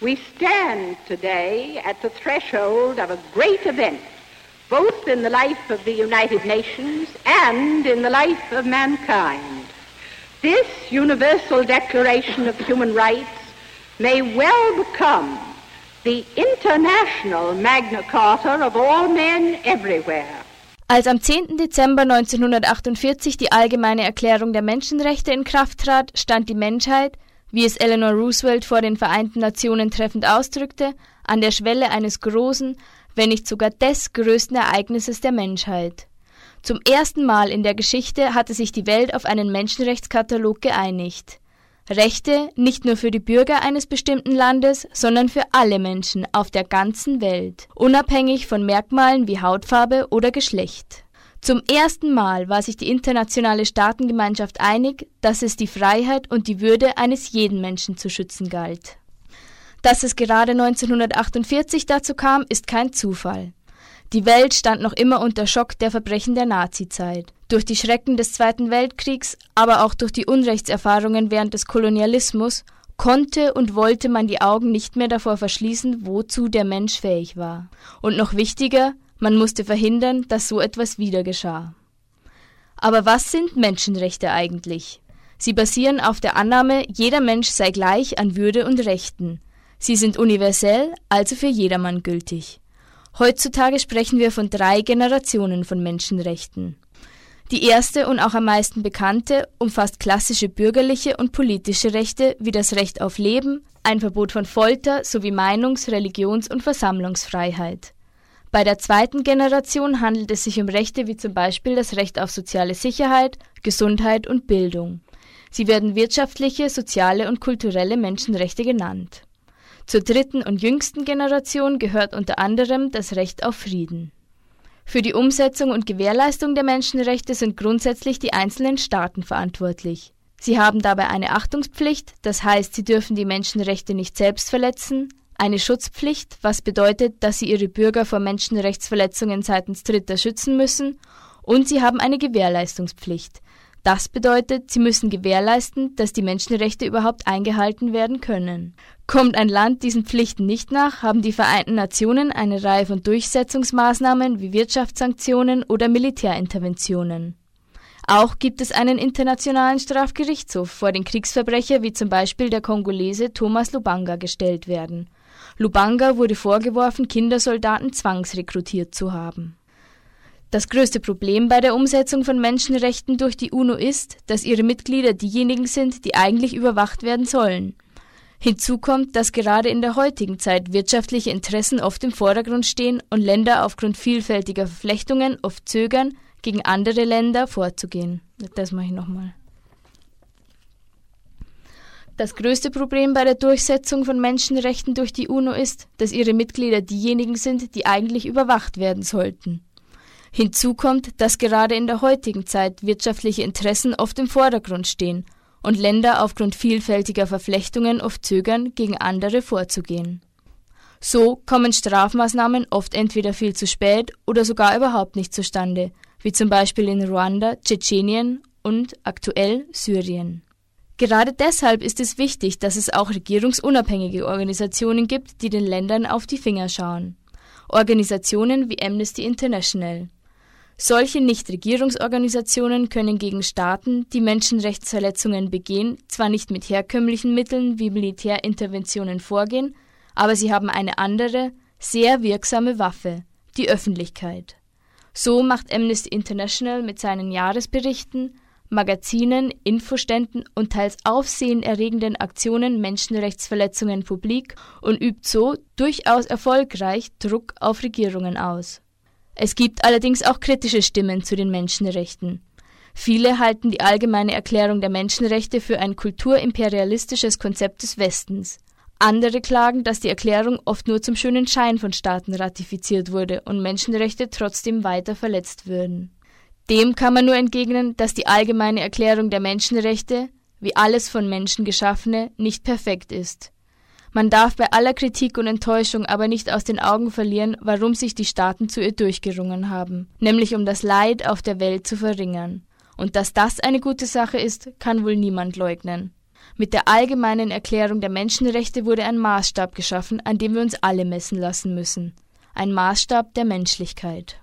We stand today at the threshold of a great event, both in the life of the United Nations and in the life of mankind. This Universal Declaration of Human Rights may well become the international Magna Carta of all men everywhere. Als am 10. Dezember 1948 die Allgemeine Erklärung der Menschenrechte in Kraft trat, stand die Menschheit, wie es Eleanor Roosevelt vor den Vereinten Nationen treffend ausdrückte, an der Schwelle eines großen, wenn nicht sogar des größten Ereignisses der Menschheit. Zum ersten Mal in der Geschichte hatte sich die Welt auf einen Menschenrechtskatalog geeinigt. Rechte nicht nur für die Bürger eines bestimmten Landes, sondern für alle Menschen auf der ganzen Welt, unabhängig von Merkmalen wie Hautfarbe oder Geschlecht. Zum ersten Mal war sich die internationale Staatengemeinschaft einig, dass es die Freiheit und die Würde eines jeden Menschen zu schützen galt. Dass es gerade 1948 dazu kam, ist kein Zufall. Die Welt stand noch immer unter Schock der Verbrechen der Nazizeit. Durch die Schrecken des Zweiten Weltkriegs, aber auch durch die Unrechtserfahrungen während des Kolonialismus konnte und wollte man die Augen nicht mehr davor verschließen, wozu der Mensch fähig war. Und noch wichtiger, man musste verhindern, dass so etwas wieder geschah. Aber was sind Menschenrechte eigentlich? Sie basieren auf der Annahme, jeder Mensch sei gleich an Würde und Rechten. Sie sind universell, also für jedermann gültig. Heutzutage sprechen wir von drei Generationen von Menschenrechten. Die erste und auch am meisten bekannte umfasst klassische bürgerliche und politische Rechte wie das Recht auf Leben, ein Verbot von Folter sowie Meinungs-, Religions- und Versammlungsfreiheit. Bei der zweiten Generation handelt es sich um Rechte wie zum Beispiel das Recht auf soziale Sicherheit, Gesundheit und Bildung. Sie werden wirtschaftliche, soziale und kulturelle Menschenrechte genannt. Zur dritten und jüngsten Generation gehört unter anderem das Recht auf Frieden. Für die Umsetzung und Gewährleistung der Menschenrechte sind grundsätzlich die einzelnen Staaten verantwortlich. Sie haben dabei eine Achtungspflicht, das heißt, sie dürfen die Menschenrechte nicht selbst verletzen, eine Schutzpflicht, was bedeutet, dass sie ihre Bürger vor Menschenrechtsverletzungen seitens Dritter schützen müssen, und sie haben eine Gewährleistungspflicht. Das bedeutet, sie müssen gewährleisten, dass die Menschenrechte überhaupt eingehalten werden können. Kommt ein Land diesen Pflichten nicht nach, haben die Vereinten Nationen eine Reihe von Durchsetzungsmaßnahmen wie Wirtschaftssanktionen oder Militärinterventionen. Auch gibt es einen internationalen Strafgerichtshof, vor den Kriegsverbrecher wie zum Beispiel der Kongolese Thomas Lubanga gestellt werden. Lubanga wurde vorgeworfen, Kindersoldaten zwangsrekrutiert zu haben. Das größte Problem bei der Umsetzung von Menschenrechten durch die UNO ist, dass ihre Mitglieder diejenigen sind, die eigentlich überwacht werden sollen. Hinzu kommt, dass gerade in der heutigen Zeit wirtschaftliche Interessen oft im Vordergrund stehen und Länder aufgrund vielfältiger Verflechtungen oft zögern, gegen andere Länder vorzugehen. Das mache ich nochmal. Das größte Problem bei der Durchsetzung von Menschenrechten durch die UNO ist, dass ihre Mitglieder diejenigen sind, die eigentlich überwacht werden sollten. Hinzu kommt, dass gerade in der heutigen Zeit wirtschaftliche Interessen oft im Vordergrund stehen und Länder aufgrund vielfältiger Verflechtungen oft zögern, gegen andere vorzugehen. So kommen Strafmaßnahmen oft entweder viel zu spät oder sogar überhaupt nicht zustande, wie zum Beispiel in Ruanda, Tschetschenien und aktuell Syrien. Gerade deshalb ist es wichtig, dass es auch regierungsunabhängige Organisationen gibt, die den Ländern auf die Finger schauen. Organisationen wie Amnesty International. Solche Nichtregierungsorganisationen können gegen Staaten, die Menschenrechtsverletzungen begehen, zwar nicht mit herkömmlichen Mitteln wie Militärinterventionen vorgehen, aber sie haben eine andere, sehr wirksame Waffe, die Öffentlichkeit. So macht Amnesty International mit seinen Jahresberichten, Magazinen, Infoständen und teils aufsehenerregenden Aktionen Menschenrechtsverletzungen publik und übt so durchaus erfolgreich Druck auf Regierungen aus. Es gibt allerdings auch kritische Stimmen zu den Menschenrechten. Viele halten die Allgemeine Erklärung der Menschenrechte für ein kulturimperialistisches Konzept des Westens. Andere klagen, dass die Erklärung oft nur zum schönen Schein von Staaten ratifiziert wurde und Menschenrechte trotzdem weiter verletzt würden. Dem kann man nur entgegnen, dass die Allgemeine Erklärung der Menschenrechte, wie alles von Menschen geschaffene, nicht perfekt ist. Man darf bei aller Kritik und Enttäuschung aber nicht aus den Augen verlieren, warum sich die Staaten zu ihr durchgerungen haben, nämlich um das Leid auf der Welt zu verringern. Und dass das eine gute Sache ist, kann wohl niemand leugnen. Mit der allgemeinen Erklärung der Menschenrechte wurde ein Maßstab geschaffen, an dem wir uns alle messen lassen müssen. Ein Maßstab der Menschlichkeit.